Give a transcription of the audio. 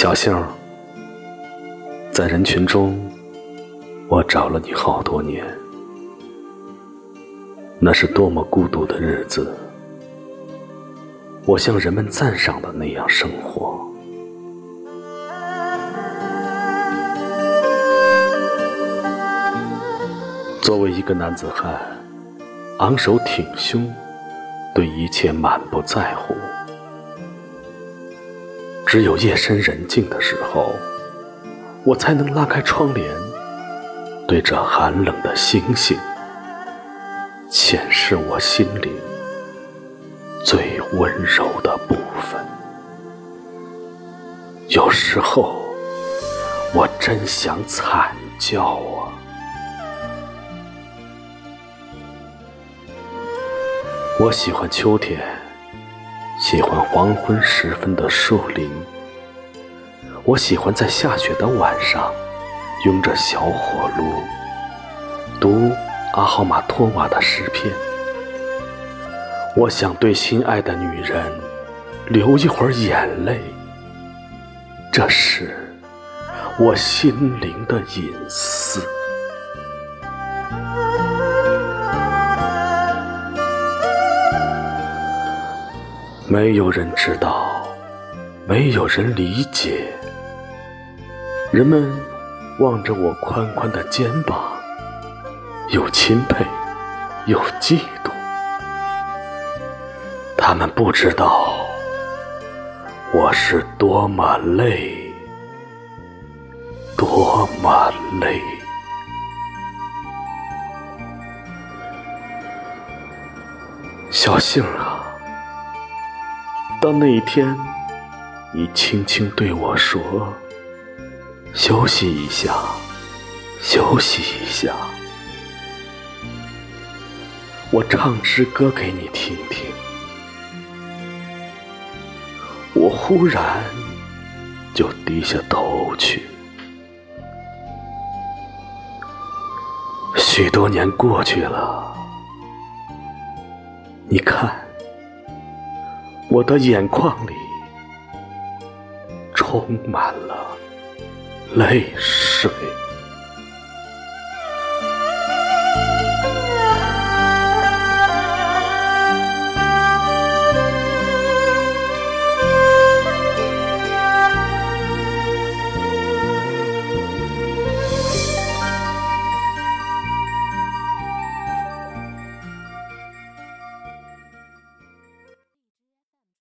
小杏，在人群中，我找了你好多年，那是多么孤独的日子。我像人们赞赏的那样生活。作为一个男子汉，昂首挺胸，对一切满不在乎。只有夜深人静的时候，我才能拉开窗帘，对着寒冷的星星，显示我心灵最温柔的部分。有时候，我真想惨叫啊！我喜欢秋天，喜欢黄昏时分的树林。我喜欢在下雪的晚上，拥着小火炉，读阿浩玛托瓦的诗篇。我想对心爱的女人流一会儿眼泪，这是我心灵的隐私。没有人知道，没有人理解。人们望着我宽宽的肩膀，又钦佩，又嫉妒。他们不知道我是多么累，多么累。小杏啊！当那一天，你轻轻对我说：“休息一下，休息一下。”我唱支歌给你听听。我忽然就低下头去。许多年过去了，你看。我的眼眶里充满了泪水。